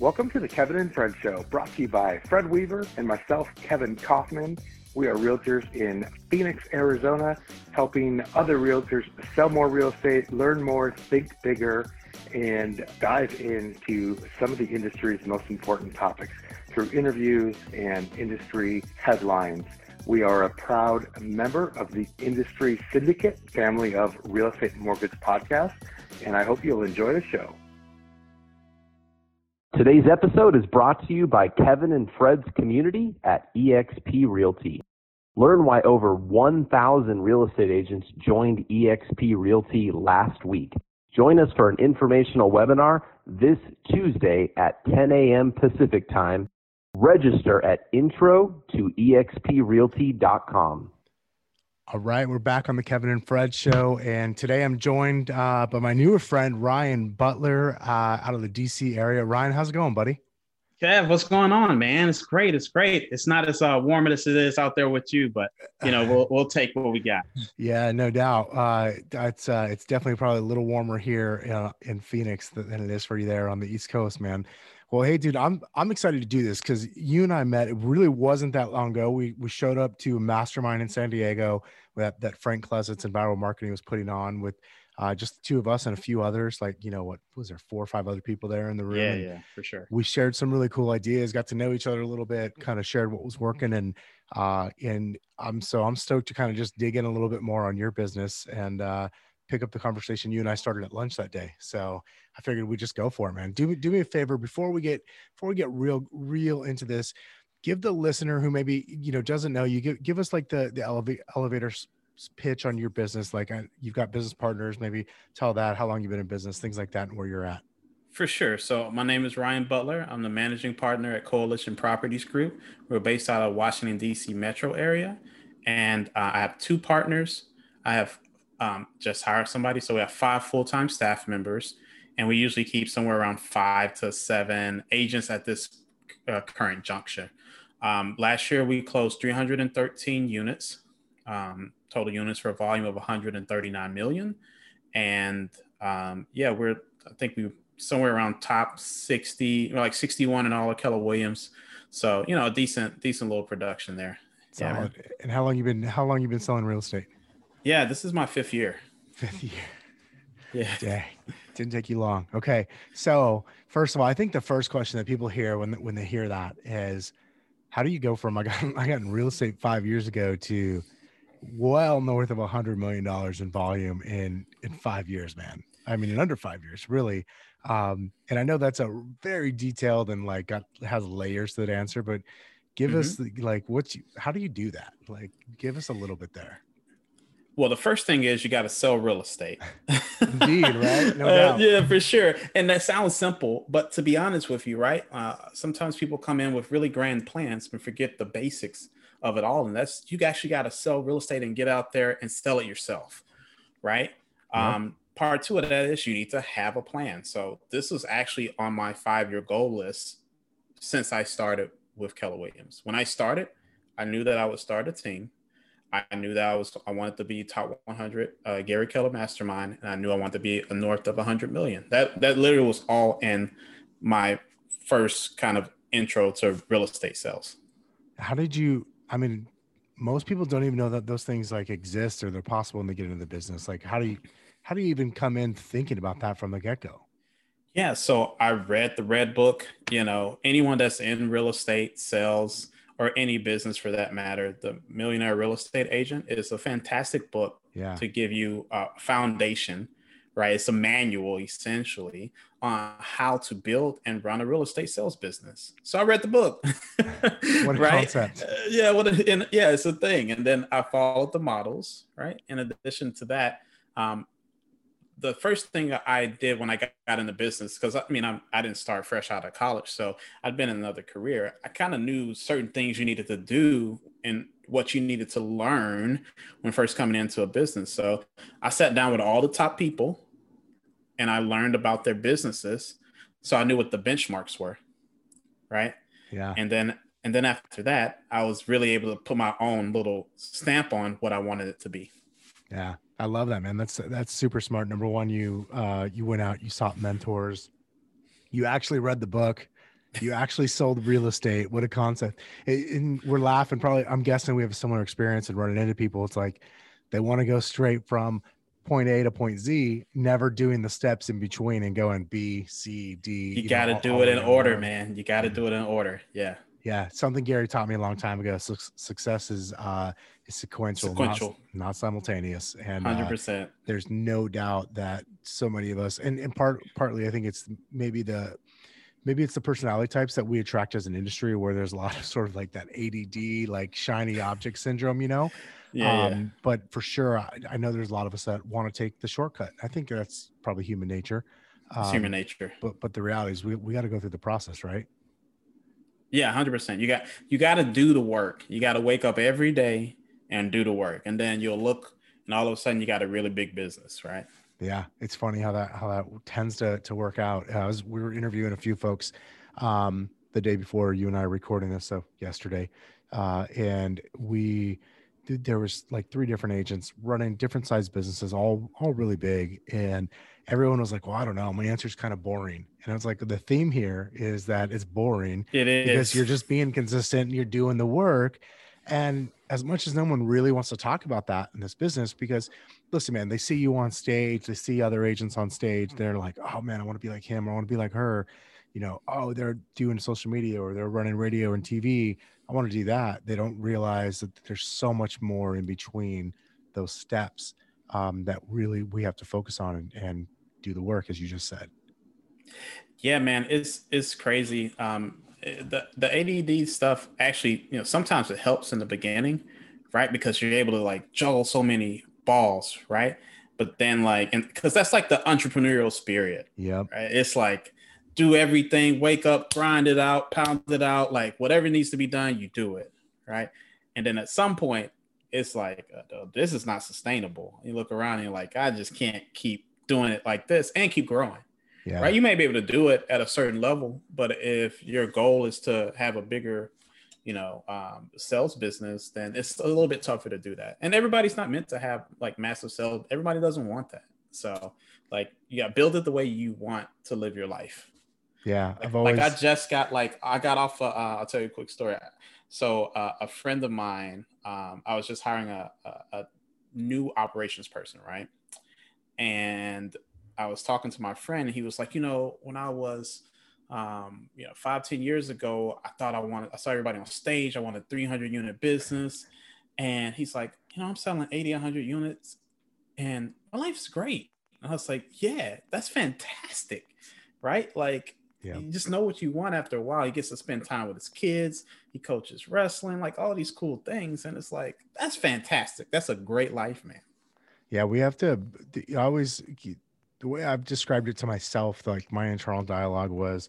Welcome to the Kevin and Fred Show, brought to you by Fred Weaver and myself, Kevin Kaufman. We are realtors in Phoenix, Arizona, helping other realtors sell more real estate, learn more, think bigger, and dive into some of the industry's most important topics through interviews and industry headlines. We are a proud member of the Industry Syndicate family of real estate mortgage podcasts, and I hope you'll enjoy the show. Today's episode is brought to you by Kevin and Fred's community at eXp Realty. Learn why over 1,000 real estate agents joined eXp Realty last week. Join us for an informational webinar this Tuesday at 10 a.m. Pacific Time. Register at intro to exprealty.com. All right, we're back on the Kevin and Fred show, and today I'm joined uh, by my newer friend Ryan Butler uh, out of the DC area. Ryan, how's it going, buddy? Kev, what's going on, man? It's great. It's great. It's not as uh, warm as it is out there with you, but you know we'll we'll take what we got. Yeah, no doubt. Uh, it's uh, it's definitely probably a little warmer here uh, in Phoenix than it is for you there on the East Coast, man. Well, hey, dude, I'm I'm excited to do this because you and I met. It really wasn't that long ago. We we showed up to a mastermind in San Diego that that Frank Klesitz and Vyral Marketing was putting on with uh, just the two of us and a few others. Like you know, what was there four or five other people there in the room? Yeah, yeah, for sure. We shared some really cool ideas, got to know each other a little bit, kind of shared what was working, and uh, and I'm so I'm stoked to kind of just dig in a little bit more on your business and uh, pick up the conversation you and I started at lunch that day. So I figured we'd just go for it, man. Do me do me a favor before we get before we get real real into this. Give the listener who maybe you know doesn't know you give give us like the the elevator elevator pitch on your business. Like uh, you've got business partners, maybe tell that how long you've been in business, things like that, and where you're at. For sure. So my name is Ryan Butler. I'm the managing partner at Coalition Properties Group. We're based out of Washington D.C. metro area, and uh, I have two partners. I have um, just hired somebody. So we have five full time staff members, and we usually keep somewhere around five to seven agents at this uh, current juncture. Um, last year, we closed 313 units, um, total units for a volume of 139 million. And um, yeah, we're, I think we somewhere around top 60, like 61 in all of Keller Williams. So, you know, a decent, decent little production there. Solid. Yeah, and how long you been, how long you been selling real estate? Yeah, this is my fifth year. Fifth year. Yeah. Dang. Didn't take you long. Okay. So first of all, I think the first question that people hear when when they hear that is, how do you go from I got I got in real estate five years ago to well north of a hundred million dollars in volume in in five years, man. I mean, in under five years, really. Um, and I know that's a very detailed and like got has layers to that answer, but give mm-hmm. us the, like what's you, how do you do that? Like, give us a little bit there. Well, the first thing is you got to sell real estate. Indeed, right? No uh, yeah, for sure. And that sounds simple, but to be honest with you, right? Uh, sometimes people come in with really grand plans and forget the basics of it all. And that's you actually got to sell real estate and get out there and sell it yourself, right? Yeah. Um, part two of that is you need to have a plan. So this was actually on my five-year goal list since I started with Keller Williams. When I started, I knew that I would start a team I knew that I was I wanted to be top 100 uh, Gary Keller mastermind, and I knew I wanted to be a north of 100 million. That that literally was all in my first kind of intro to real estate sales. How did you? I mean, most people don't even know that those things like exist or they're possible when they get into the business. Like, how do you how do you even come in thinking about that from the get go? Yeah, so I read the Red Book. You know, anyone that's in real estate, sales or any business for that matter, the Millionaire Real Estate Agent is a fantastic book yeah. to give you a foundation, right? It's a manual essentially on how to build and run a real estate sales business. So I read the book. what a right? concept. Uh, yeah, what a, and, yeah, it's a thing. And then I followed the models, right? In addition to that, um, the first thing I did when I got, got into business, because I mean, I'm, I did not start fresh out of college, so I'd been in another career. I kind of knew certain things you needed to do and what you needed to learn when first coming into a business. So I sat down with all the top people and I learned about their businesses. So I knew what the benchmarks were. Right. Yeah. And then, and then after that, I was really able to put my own little stamp on what I wanted it to be. Yeah. I love that, man. That's that's super smart. Number one, you uh, you went out, you sought mentors, you actually read the book. You actually sold real estate. What a concept. And we're laughing. Probably, I'm guessing we have a similar experience in running into people. It's like they want to go straight from point A to point Z, never doing the steps in between and going B, C, D. You, you got to do it in order, man. You got to do it in order. Yeah. Yeah. Something Gary taught me a long time ago. success is uh, is sequential, sequential. Not, not simultaneous. And 100%. Uh, there's no doubt that so many of us, and, and part partly, I think it's maybe the maybe it's the personality types that we attract as an industry where there's a lot of sort of like that ADD, like shiny object syndrome, you know? Yeah, um, yeah. But for sure, I, I, know there's a lot of us that want to take the shortcut. I think that's probably human nature. Um, it's human nature. But but the reality is we, we got to go through the process, right? Yeah, hundred percent. You got you got to do the work. You got to wake up every day and do the work, and then you'll look, and all of a sudden you got a really big business, right? Yeah, it's funny how that how that tends to to work out. I was we were interviewing a few folks um, the day before you and I recording this, so yesterday, uh, and we there was like three different agents running different size businesses, all all really big, and everyone was like, "Well, I don't know, my answer is kind of boring." And I was like, "The theme here is that it's boring. It is because you're just being consistent, and you're doing the work, and as much as no one really wants to talk about that in this business, because listen, man, they see you on stage, they see other agents on stage, they're like, oh man, I want to be like him, I want to be like her. You know, oh, they're doing social media or they're running radio and TV. I want to do that. They don't realize that there's so much more in between those steps um, that really we have to focus on and, and do the work, as you just said. Yeah, man, it's it's crazy. Um, the the ADD stuff actually, you know, sometimes it helps in the beginning, right? Because you're able to like juggle so many balls, right? But then like, and because that's like the entrepreneurial spirit. Yeah. Right? It's like do everything, wake up, grind it out, pound it out, like whatever needs to be done, you do it, right? And then at some point, it's like uh, this is not sustainable. You look around and you're like, I just can't keep doing it like this and keep growing yeah. right? You may be able to do it at a certain level, but if your goal is to have a bigger, you know, um, sales business, then it's a little bit tougher to do that. And everybody's not meant to have like massive sales. Everybody doesn't want that. So, like, you got build it the way you want to live your life. Yeah, like, always... like I just got like I got off. Uh, I'll tell you a quick story. So uh, a friend of mine, um, I was just hiring a, a, a new operations person, right? And I was talking to my friend, and he was like, you know, when I was, um, you know, five ten years ago, I thought I wanted, I saw everybody on stage, I wanted 300 unit business. And he's like, you know, I'm selling 80, 100 units, and my life's great. And I was like, yeah, that's fantastic, right? Like, yeah. you just know what you want after a while. He gets to spend time with his kids. He coaches wrestling, like all these cool things. And it's like, that's fantastic. That's a great life, man. Yeah, we have to always the way I've described it to myself, like my internal dialogue was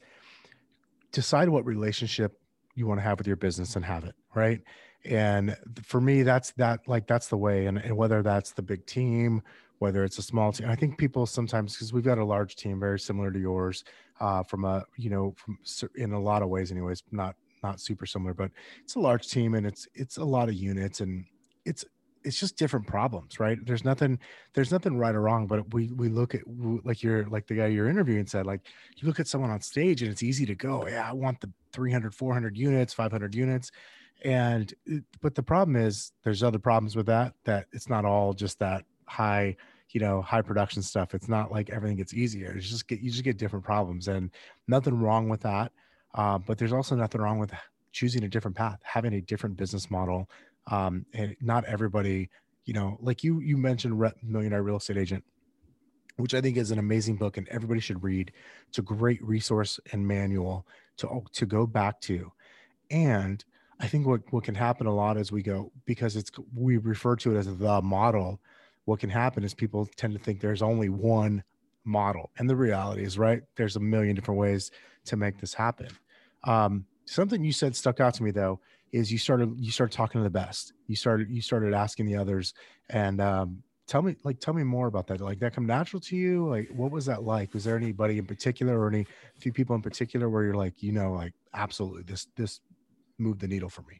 decide what relationship you want to have with your business and have it, right? And for me, that's that like that's the way. And, and whether that's the big team, whether it's a small team, I think people sometimes because we've got a large team, very similar to yours, uh, from a you know from in a lot of ways, anyways, not not super similar, but it's a large team and it's it's a lot of units and it's it's just different problems right? There's nothing there's nothing right or wrong but we we look at like you're like the guy you're interviewing said like you look at someone on stage and it's easy to go yeah i want the 300 400 units 500 units and but the problem is there's other problems with that that it's not all just that high you know high production stuff. It's not like everything gets easier. It's just get you just get different problems and nothing wrong with that uh, but there's also nothing wrong with choosing a different path having a different business model um, and not everybody you know like you you mentioned millionaire real estate agent which i think is an amazing book and everybody should read. It's a great resource and manual to to go back to. And i think what what can happen a lot as we go because it's we refer to it as the model what can happen is people tend to think there's only one model. And the reality is right there's a million different ways to make this happen. Um, something you said stuck out to me though is you started you started talking to the best. You started you started asking the others. And um, tell me like tell me more about that. Like that come natural to you? Like what was that like? Was there anybody in particular or any few people in particular where you're like you know like absolutely this this moved the needle for me?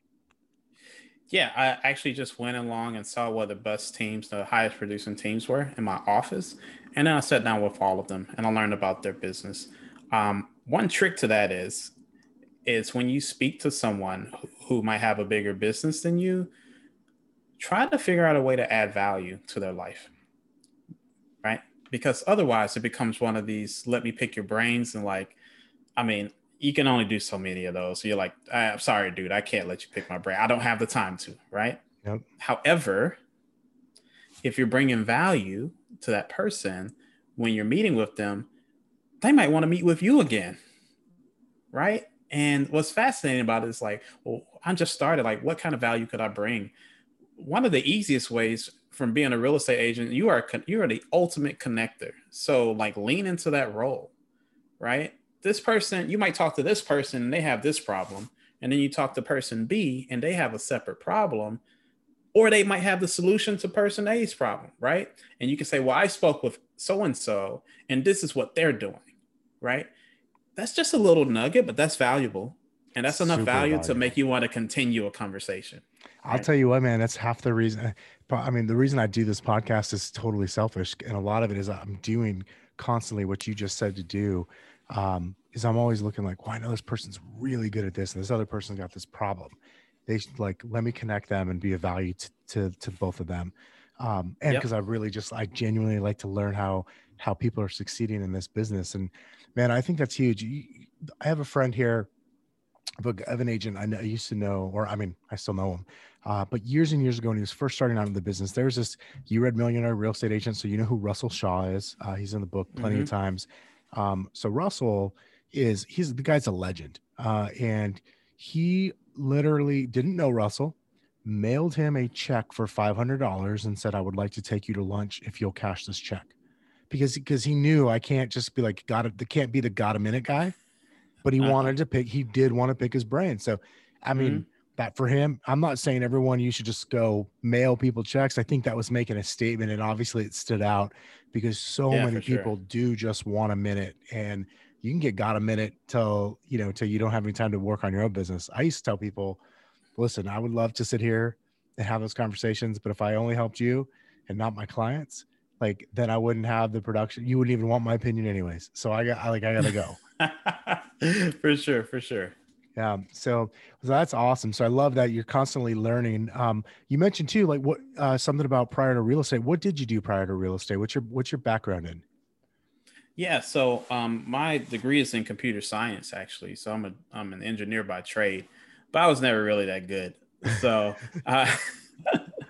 Yeah i actually just went along and saw what the best teams the highest producing teams were in my office. And then i sat down with all of them and i learned about their business. Um, one trick to that is is when you speak to someone who might have a bigger business than you, try to figure out a way to add value to their life. Right? Because otherwise it becomes one of these let me pick your brains and like, I mean, you can only do so many of those. So you're like, ah, I'm sorry, dude, I can't let you pick my brain. I don't have the time to, right? Yep. However, if you're bringing value to that person when you're meeting with them, they might want to meet with you again, right? And what's fascinating about it is like, well, I just started. Like, what kind of value could I bring? One of the easiest ways from being a real estate agent, you are you are the ultimate connector. So, like, lean into that role, right? This person, you might talk to this person, and they have this problem, and then you talk to person B, and they have a separate problem or they might have the solution to person A's problem, right? And you can say, well, I spoke with so and so, and this is what they're doing, right? That's just a little nugget, but that's valuable. And that's enough value to make you want to continue a conversation. Right? I'll tell you what, man, that's half the reason. I mean, the reason I do this podcast is totally selfish. And a lot of it is I'm doing constantly what you just said to do. Um, is I'm always looking like, well, I know this person's really good at this, and this other person's got this problem they should like let me connect them and be of value to to, to both of them um, and because yep. i really just i genuinely like to learn how how people are succeeding in this business and man i think that's huge i have a friend here of an agent I, know, I used to know, or I mean, I still know him. Uh, but years and years ago, when he was first starting out in the business, there was this you read Millionaire Real Estate Agent, so you know who Russell Shaw is. Uh, he's in the book plenty mm-hmm. of times. Um, so Russell is he's the guy's a legend, uh, and he literally didn't know Russell, mailed him a check for $500 and said, I would like to take you to lunch if you'll cash this check. Because, because he knew I can't just be like, got it. The can't be the got a minute guy, but he uh-huh. wanted to pick, he did want to pick his brain. So, I mean, mm-hmm. that for him, I'm not saying everyone, you should just go mail people checks. I think that was making a statement and obviously it stood out because so yeah, many people sure. do just want a minute and you can get got a minute till you know till you don't have any time to work on your own business i used to tell people listen i would love to sit here and have those conversations but if i only helped you and not my clients like then i wouldn't have the production you wouldn't even want my opinion anyways so i got I, like i gotta go for sure for sure yeah so, so that's awesome so i love that you're constantly learning um you mentioned too like what uh something about prior to real estate what did you do prior to real estate what's your what's your background in yeah, so um, my degree is in computer science, actually. So I'm a I'm an engineer by trade, but I was never really that good. So I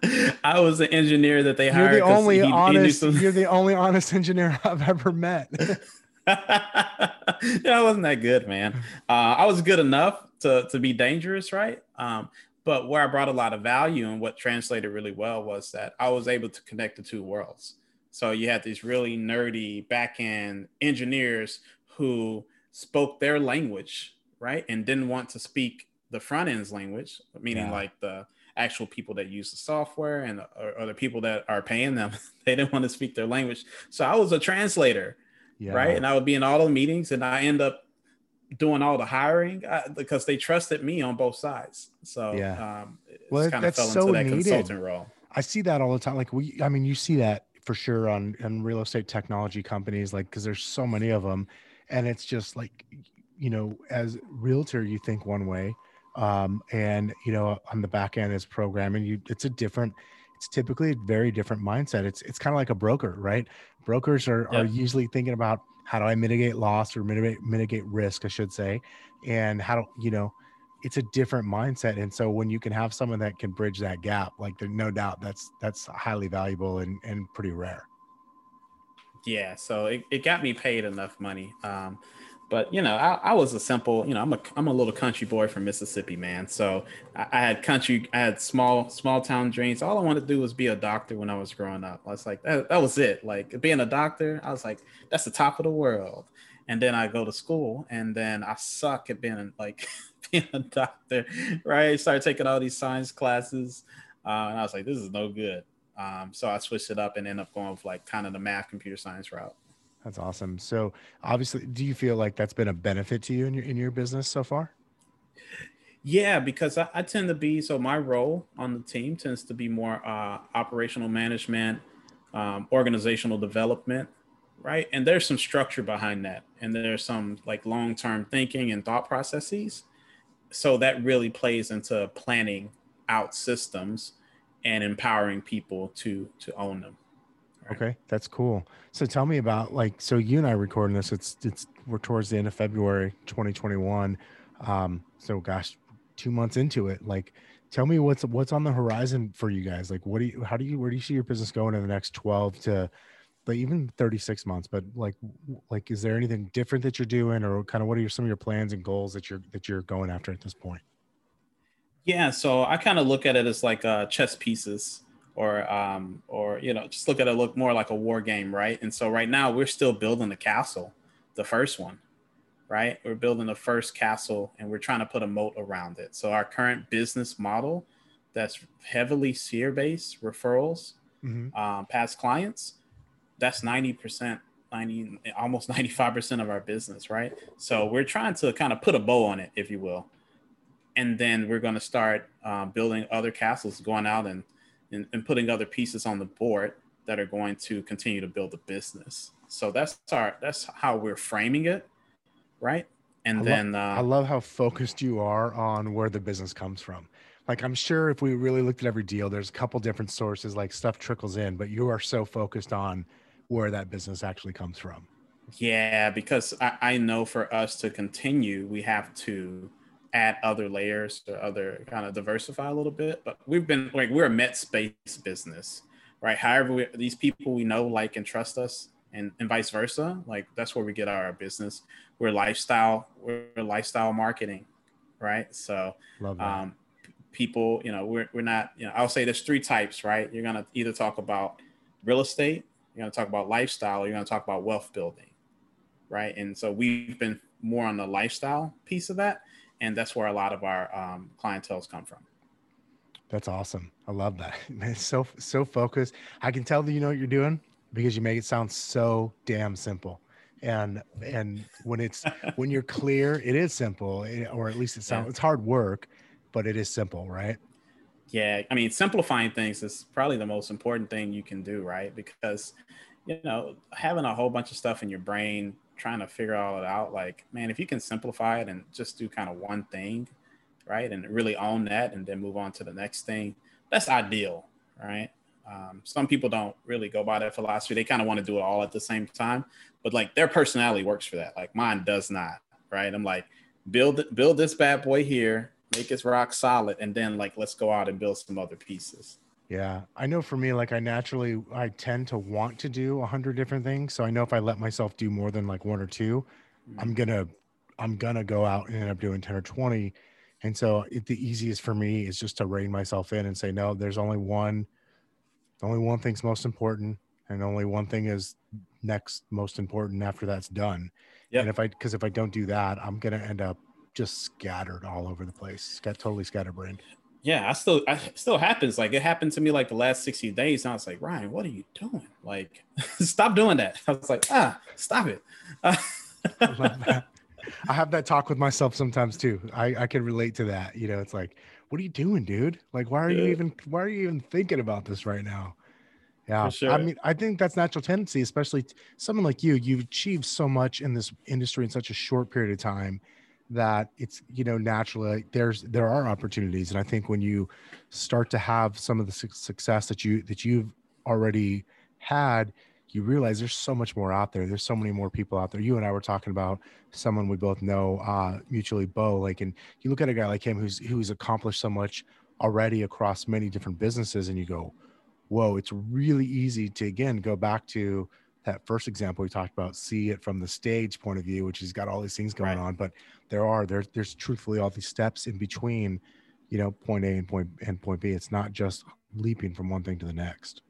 I was an engineer that they you're hired. The only he, honest, he some... You're the only honest engineer I've ever met. yeah, I wasn't that good, man. Uh, I was good enough to to be dangerous, right? Um, but where I brought a lot of value and what translated really well was that I was able to connect the two worlds. So you had these really nerdy back end engineers who spoke their language, right? And didn't want to speak the front end's language, meaning yeah. like the actual people that use the software and or, or, the people that are paying them. they didn't want to speak their language. So I was a translator, yeah. right? And I would be in all the meetings and I end up doing all the hiring uh, because they trusted me on both sides. So yeah, um, well, kind of fell so into that needed. consultant role. I see that all the time. Like we, I mean, you see that for sure on on real estate technology companies like because there's so many of them and it's just like you know as realtor you think one way um and you know on the back end as programming you it's a different it's typically a very different mindset. It's it's kind of like a broker right? Brokers are are usually thinking about how do i mitigate loss or mitigate mitigate risk i should say and how do you know it's a different mindset and so when you can have someone that can bridge that gap like there's no doubt that's that's highly valuable and and pretty rare. Yeah so it, it got me paid enough money um but you know I, I was a simple you know i'm a i'm a little country boy from mississippi man so I, I had country i had small small town dreams all i wanted to do was be a doctor when i was growing up i was like that, that was it like being a doctor i was like that's the top of the world and then I go to school, and then I suck at being like being a doctor, right? Started taking all these science classes, uh, and I was like, this is no good. Um, so I switched it up and ended up going with like kind of the math computer science route. That's awesome. So obviously, do you feel like that's been a benefit to you in your in your business so far? Yeah, because I, I tend to be so my role on the team tends to be more uh, operational management, um, organizational development, right? And there's some structure behind that, and there's some like long-term thinking and thought processes. so that really plays into planning out systems and empowering people to to own them. Okay, that's cool. So tell me about like so you and I recording this. It's it's we're towards the end of February 2021. Um, so gosh, two months into it. Like, tell me what's what's on the horizon for you guys. Like, what do you how do you where do you see your business going in the next 12 to like even 36 months? But like like is there anything different that you're doing, or kind of what are your, some of your plans and goals that you're that you're going after at this point? Yeah, so I kind of look at it as like uh, chess pieces, or um, or you know, just look at it look more like a war game, right? And so right now we're still building the castle, the first one, right? We're building the first castle, and we're trying to put a moat around it. So our current business model, that's heavily seer based referrals, mm-hmm. um, past clients, that's ninety percent 90 almost 95% of our business right so we're trying to kind of put a bow on it if you will and then we're going to start uh, building other castles, going out and, and, and putting other pieces on the board that are going to continue to build the business. So that's our that's how we're framing it, right? And I then lo- uh, I love how focused you are on where the business comes from. Like I'm sure if we really looked at every deal, there's a couple different sources, like stuff trickles in, but you are so focused on where that business actually comes from. Yeah, because I, I know for us to continue, we have to add other layers to other kind of diversify a little bit. But we've been like we're a met space business, right? However, we, these people we know, like, and trust us, and, and vice versa. Like that's where we get our business. We're lifestyle. We're lifestyle marketing, right? So, um, people, you know, we're we're not. You know, I'll say there's three types, right? You're gonna either talk about real estate, you're gonna talk about lifestyle, you're gonna talk about wealth building, right? And so we've been more on the lifestyle piece of that and that's where a lot of our um, clientels come from. That's awesome. I love that. It's so so focused. I can tell that you know what you're doing because you make it sound so damn simple. And and when it's when you're clear, it is simple, eh, or at least it sounds. Yeah. It's hard work, but it is simple, right? Yeah, I mean, simplifying things is probably the most important thing you can do, right? Because you know, having a whole bunch of stuff in your brain trying to figure all it out, like, man, if you can simplify it and just do kind of one thing, right, and really own that and then move on to the next thing, that's ideal, right? Um, some people don't really go by that philosophy. They kind of want to do it all at the same time, but like their personality works for that. Like mine does not, right? I'm like, build build this bad boy here, make it rock solid, and then like let's go out and build some other pieces. Yeah, I know for me, like I naturally, I tend to want to do a hundred different things. So I know if I let myself do more than like one or 2 i I'm mm-hmm. gonna, I'm gonna go out and end up doing ten or twenty. And so it, the easiest for me is just to rein myself in and say, no, there's only one, only one thing's most important, and only one thing is next most important after that's done. Yeah. And if I, because if I don't do that, I'm gonna end up just scattered all over the place, got totally scatterbrained yeah, I still, I still happens. Like it happened to me like the last 60 days. And I was like, Ryan, what are you doing? Like, stop doing that. I was like, ah, stop it. I, I have that talk with myself sometimes too. I, I can relate to that. You know, it's like, what are you doing, dude? Like, why are yeah. you even, why are you even thinking about this right now? Yeah. Sure. I mean, I think that's natural tendency, especially someone like you, you've achieved so much in this industry in such a short period of time that it's you know naturally there's there are opportunities. And i think when you start to have some of the su- success that you that you've already had you realize there's so much more out there. There's so many more people out there. You and i were talking about someone we both know uh mutually bo like and you look at a guy like him who's who's accomplished so much already across many different businesses and you go whoa it's really easy to again go back to that first example we talked about see it from the stage point of view which has got all these things going right. on but there are there's there's truthfully all these steps in between you know point a and point and point b it's not just leaping from one thing to the next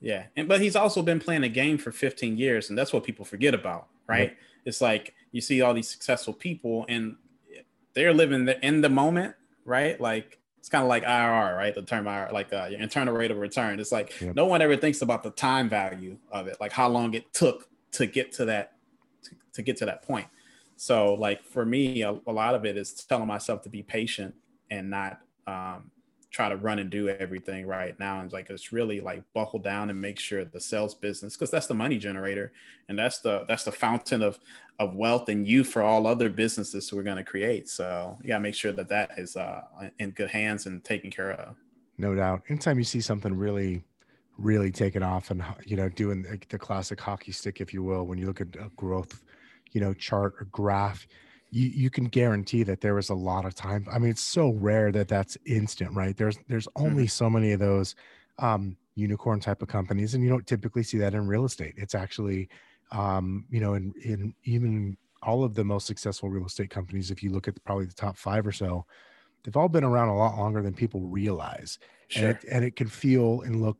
yeah and but he's also been playing a game for 15 years and that's what people forget about right yep. it's like you see all these successful people and they're living in the moment right like it's kind of like IRR, right? The term IRR, like uh, your internal rate of return. It's like yep. no one ever thinks about the time value of it, like how long it took to get to that to, to get to that point. So, like for me, a, a, lot of it is telling myself to be patient and not um, try to run and do everything right now and like it's really like buckle down and make sure the sales business because that's the money generator and that's the that's the fountain of of wealth and you for all other businesses we're going to create. So you got to make sure that that is uh in good hands and taken care of. No doubt. Anytime you see something really really taking off and you know doing the classic hockey stick if you will when you look at a growth you know chart or graph you you can guarantee that there was a lot of time. I mean, it's so rare that that's instant, right? There's there's only mm-hmm. so many of those um, unicorn type of companies, and you don't typically see that in real estate. It's actually, um, you know, in in even all of the most successful real estate companies, if you look at probably the top five or so, they've all been around a lot longer than people realize, sure. and it, and it can feel and look.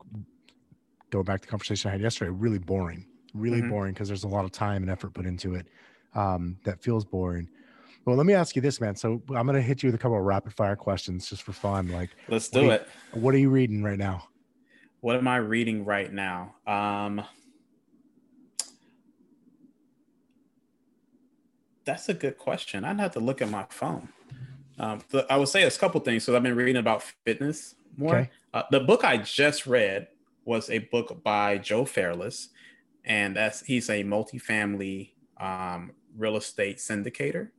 Going back to the conversation I had yesterday, really boring, really mm-hmm. boring because there's a lot of time and effort put into it. Um, that feels boring well, let me ask you this, man. So I'm gonna hit you with a couple of rapid fire questions just for fun. Like, let's do it. what are you reading right now? What am I reading right now? Um, that's a good question. I'd have to look at my phone. Um, I would say a couple things. So I've been reading about fitness more. Okay. Uh, the book I just read was a book by Joe Fairless, and that's he's a multifamily um, real estate syndicator.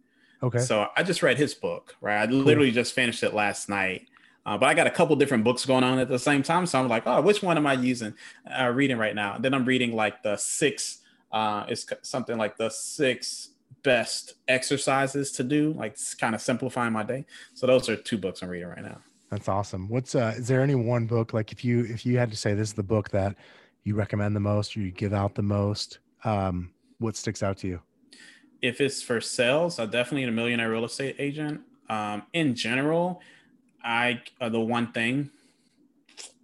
Okay. So I just read his book, right? I literally just finished it last night. Uh, but I got a couple different books going on at the same time. So I'm like, oh, which one am I using, uh, reading right now? And then I'm reading like the six, uh, it's something like the six best exercises to do, like kind of simplifying my day. So those are two books I'm reading right now. That's awesome. What's, uh, is there any one book, like if you, if you had to say this is the book that you recommend the most or you give out the most, um, what sticks out to you? If it's for sales, I definitely need a millionaire real estate agent. Um, in general, I uh, the one thing,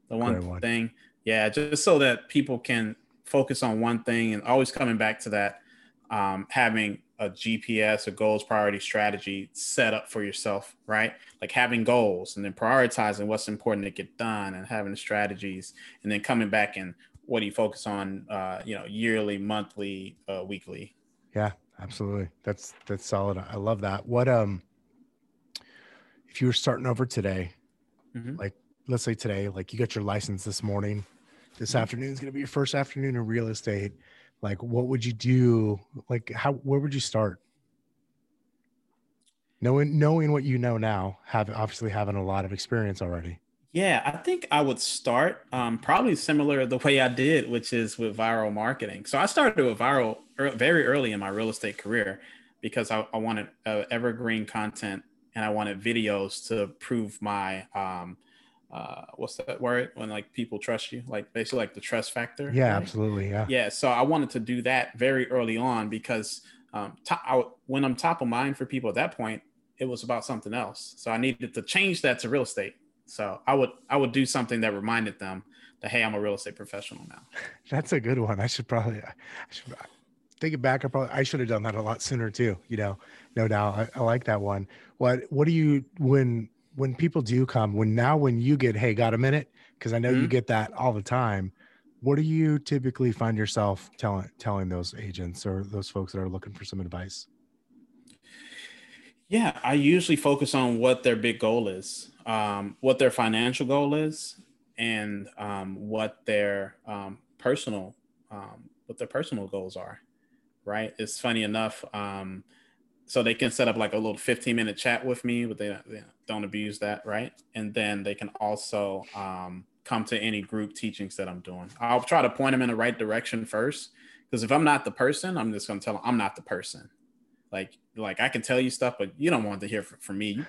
the one, one thing, yeah, just so that people can focus on one thing and always coming back to that, um, having a GPS, a goals priority strategy set up for yourself, right? Like having goals and then prioritizing what's important to get done and having the strategies and then coming back and what do you focus on, uh, you know, yearly, monthly, uh, weekly. Yeah, absolutely. That's that's solid. I love that. What um if you were starting over today, mm-hmm. like let's say today, like you got your license this morning, this mm-hmm. afternoon is gonna be your first afternoon in real estate. Like what would you do? Like how where would you start? Knowing knowing what you know now, have obviously having a lot of experience already. Yeah, I think I would start um, probably similar the way I did, which is with Vyral Marketing. So I started with Vyral very early in my real estate career because I, I wanted uh, evergreen content and I wanted videos to prove my um, uh, what's that word when like people trust you, like basically like the trust factor. Yeah, right? absolutely. Yeah. Yeah. So I wanted to do that very early on because um, I, when I'm top of mind for people at that point, it was about something else. So I needed to change that to real estate. So I would I would do something that reminded them that hey, I'm a real estate professional now. That's a good one. I should probably I should think it back. I probably I should have done that a lot sooner too. You know, no doubt. I, I like that one. What what do you when when people do come when now when you get hey got a minute because I know mm-hmm. you get that all the time. What do you typically find yourself telling telling those agents or those folks that are looking for some advice? Yeah, I usually focus on what their big goal is um, what their financial goal is and um, what their um, personal um, what their personal goals are right it's funny enough um, so they can set up like a little 15 minute chat with me but they, they don't abuse that right and then they can also um, come to any group teachings that i'm doing i'll try to point them in the right direction first because if i'm not the person i'm just going to tell them i'm not the person like like i can tell you stuff but you don't want to hear from me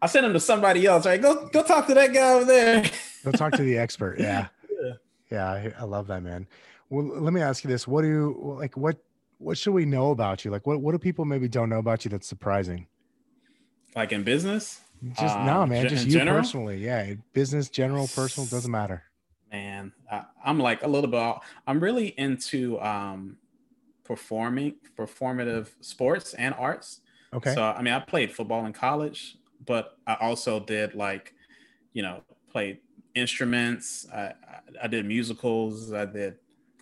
I send them to somebody else. Right? Go go talk to that guy over there. go talk to the expert. Yeah. Yeah. Yeah. I love that, man. Well, let me ask you this. What do you like what what should we know about you? Like what what do people maybe don't know about you that's surprising? Like in business? Just um, no, man. Just you general? personally. Yeah. Business, general, personal, doesn't matter. Man, I, I'm like a little bit I'm really into um performing performative sports and arts. Okay. So I mean I played football in college but I also did like, you know, played instruments. I, I did musicals. I did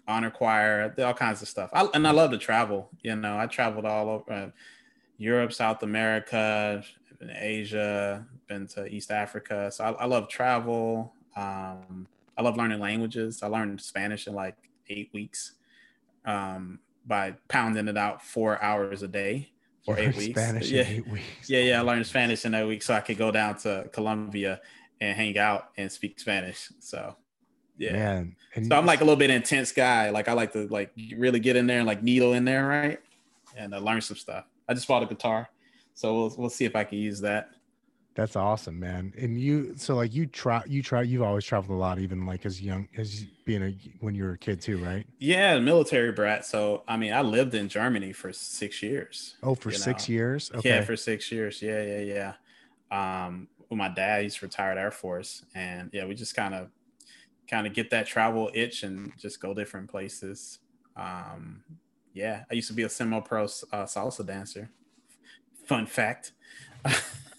honor choir. All kinds of stuff. I, and I love to travel. You know, I traveled all over uh, Europe, South America, Asia, been to East Africa. So I, I love travel. Um, I love learning languages. I learned Spanish in like eight weeks um, by pounding it out four hours a day for eight weeks. Spanish yeah. eight weeks. Yeah, yeah. I learned Spanish in that week so I could go down to Colombia and hang out and speak Spanish. So yeah. Man. And So I'm like a little bit intense guy. Like I like to like really get in there and like needle in there, right? And uh, learn some stuff. I just bought a guitar, so we'll we'll see if I can use that. That's awesome, man. And you, so like you try, you try, you've always traveled a lot, even like as young as being a when you were a kid too, right? Yeah, military brat. So I mean, I lived in Germany for six years. Oh, for six know. years. Okay. Yeah, for six years. Yeah, yeah, yeah. Um, with my dad, he's retired Air Force, and yeah, we just kind of, kind of get that travel itch and just go different places. Um, yeah, I used to be a semi-pro uh, salsa dancer. Fun fact.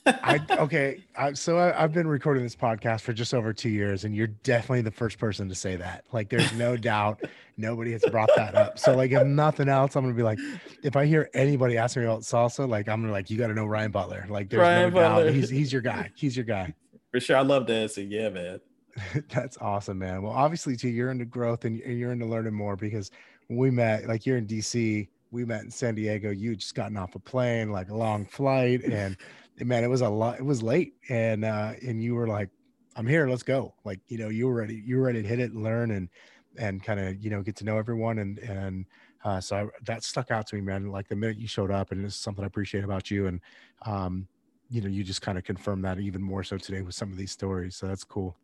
I okay. I, so I, I've been recording this podcast for just over two years, and you're definitely the first person to say that. Like, there's no doubt nobody has brought that up. So, like, if nothing else, I'm gonna be like, if I hear anybody ask me about salsa, like, I'm gonna like, you got to know Ryan Butler. Like, there's Ryan no Butler. doubt he's he's your guy. He's your guy. For sure, I love dancing. Yeah, man. That's awesome, man. Well, obviously, too, you're into growth and and you're into learning more because when we met, like, you're in DC. We met in San Diego. You just gotten off a plane, like a long flight, and man, it was a lot. It was late, and uh, and you were like, "I'm here. Let's go." Like, you know, you were ready. You were ready to hit it, and learn, and and kind of you know get to know everyone, and and uh, so I, that stuck out to me, man. Like the minute you showed up, and it's something I appreciate about you, and um, you know, you just kind of confirmed that even more so today with some of these stories. So that's cool.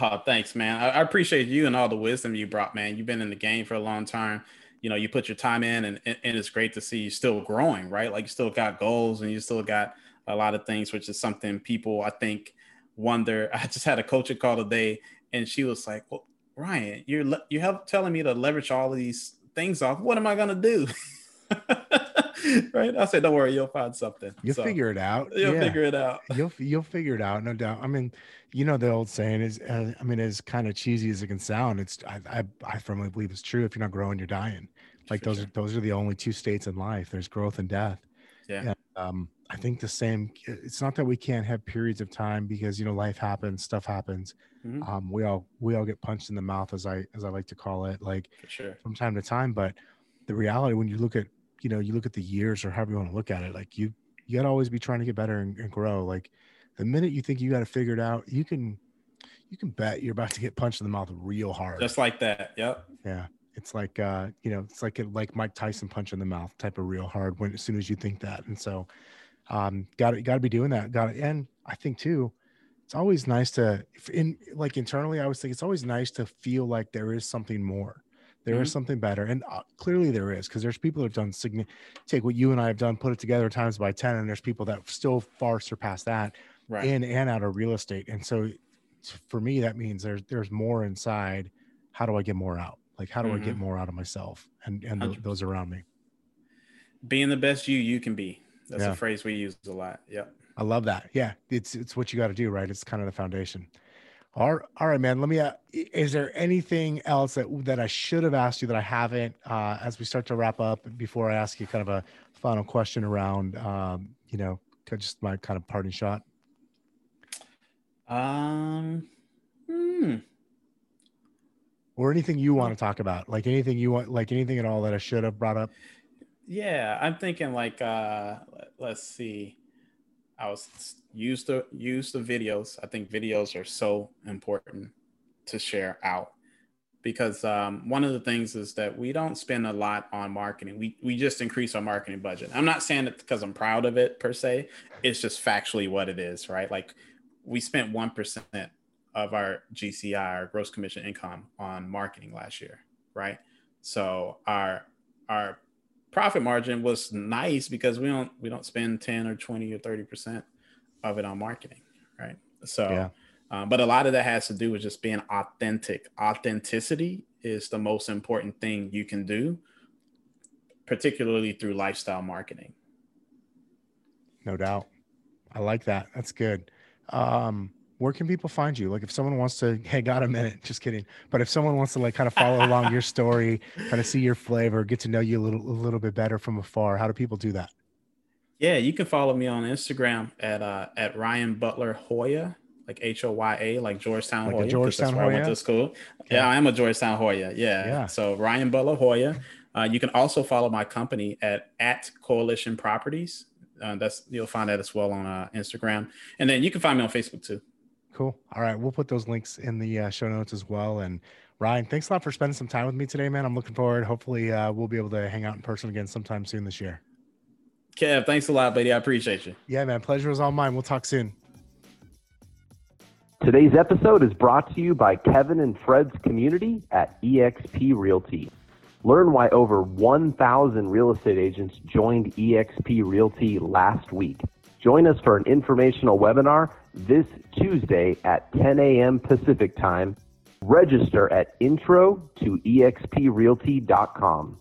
Oh, thanks, man. I, I appreciate you and all the wisdom you brought, man. You've been in the game for a long time. You know, you put your time in, and, and it's great to see you still growing, right? Like you still got goals and you still got a lot of things, which is something people I think wonder. I just had a coaching call today, and she was like, "Well, Ryan, you're le- you have telling me to leverage all of these things off. What am I gonna do?" right? I said, "Don't worry, you'll find something. You'll So, figure it out. You'll Yeah. figure it out." you'll you'll figure it out, no doubt. I mean, you know, the old saying is, uh, I mean, as kind of cheesy as it can sound, it's I, I I firmly believe it's true. If you're not growing, you're dying. Like For those sure. are those are the only two states in life. There's growth and death. Yeah. And, um, I think the same. It's not that we can't have periods of time because you know life happens, stuff happens. Mhm. Um, we all we all get punched in the mouth, as I as I like to call it, like sure. from time to time. But the reality, when you look at you know you look at the years or however you want to look at it, like you you got to always be trying to get better and, and grow. Like the minute you think you got to figure it out, you can you can bet you're about to get punched in the mouth real hard. Just like that. Yep. yeah, it's like uh, you know, it's like a, like Mike Tyson punch in the mouth type of real hard when as soon as you think that. And so, um, got to got to be doing that. Got to, and I think too, it's always nice to in like internally. I always think it's always nice to feel like there is something more. There is Mhm. something better, and uh, clearly there is because there's people that have done signi- take what you and I have done, put it together times by ten, and there's people that still far surpass that Right. in and out of real estate. And so for me, that means there's there's more inside. How do I get more out? Like how do I get Mhm. more out of myself and and th- those around me? being the best you you can be. That's Yeah. a phrase we use a lot. Yep. I love that. Yeah, it's it's what you got to do, right? It's kind of the foundation. All right, all right, man. Let me. Uh, is there anything else that that I should have asked you that I haven't? Uh, as we start to wrap up, before I ask you kind of a final question around, um, you know, just my kind of parting shot. Um. Hmm. or anything you want to talk about like anything you want like anything at all that i should have brought up Yeah, I'm thinking like uh let's see. I was use the use the videos. I think videos are so important to share out because um, one of the things is that we don't spend a lot on marketing. We we just increase our marketing budget. I'm not saying it because I'm proud of it per se. It's just factually what it is, right? Like we spent one percent of our GCI, our gross commission income, on marketing last year, right? So our our profit margin was nice because we don't we don't spend 10 or 20 or 30 percent of it on marketing right? So Yeah. um, but a lot of that has to do with just being authentic. Authenticity is the most important thing you can do particularly through lifestyle marketing. No doubt. I like that. That's good. Um where can people find you? Like if someone wants to hey got a minute. Just kidding. But if someone wants to like kind of follow along your story kind of see your flavor get to know you a little a little bit better from afar how do people do that Yeah, you can follow me on Instagram at uh, at Ryan Butler Hoya, like H O Y A, like Georgetown Like Hoya. Georgetown that's where I went to school. Okay. Yeah, I am a Georgetown Hoya. Yeah. Yeah. So Ryan Butler Hoya. Uh, you can also follow my company at at Coalition Properties. Uh, that's you'll find that as well on uh, Instagram, and then you can find me on Facebook too. Cool. All right. We'll put those links in the uh, show notes as well. And Ryan, thanks a lot for spending some time with me today, man. I'm looking forward. Hopefully, uh, we'll be able to hang out in person again sometime soon this year. Kev, thanks a lot, buddy. I appreciate you. Yeah, man. Pleasure was all mine. We'll talk soon. Today's episode is brought to you by Kevin and Fred's community at eXp Realty. Learn why over 1,000 real estate agents joined eXp Realty last week. Join us for an informational webinar this Tuesday at 10 a.m. Pacific Time. Register at intro to exprealty.com.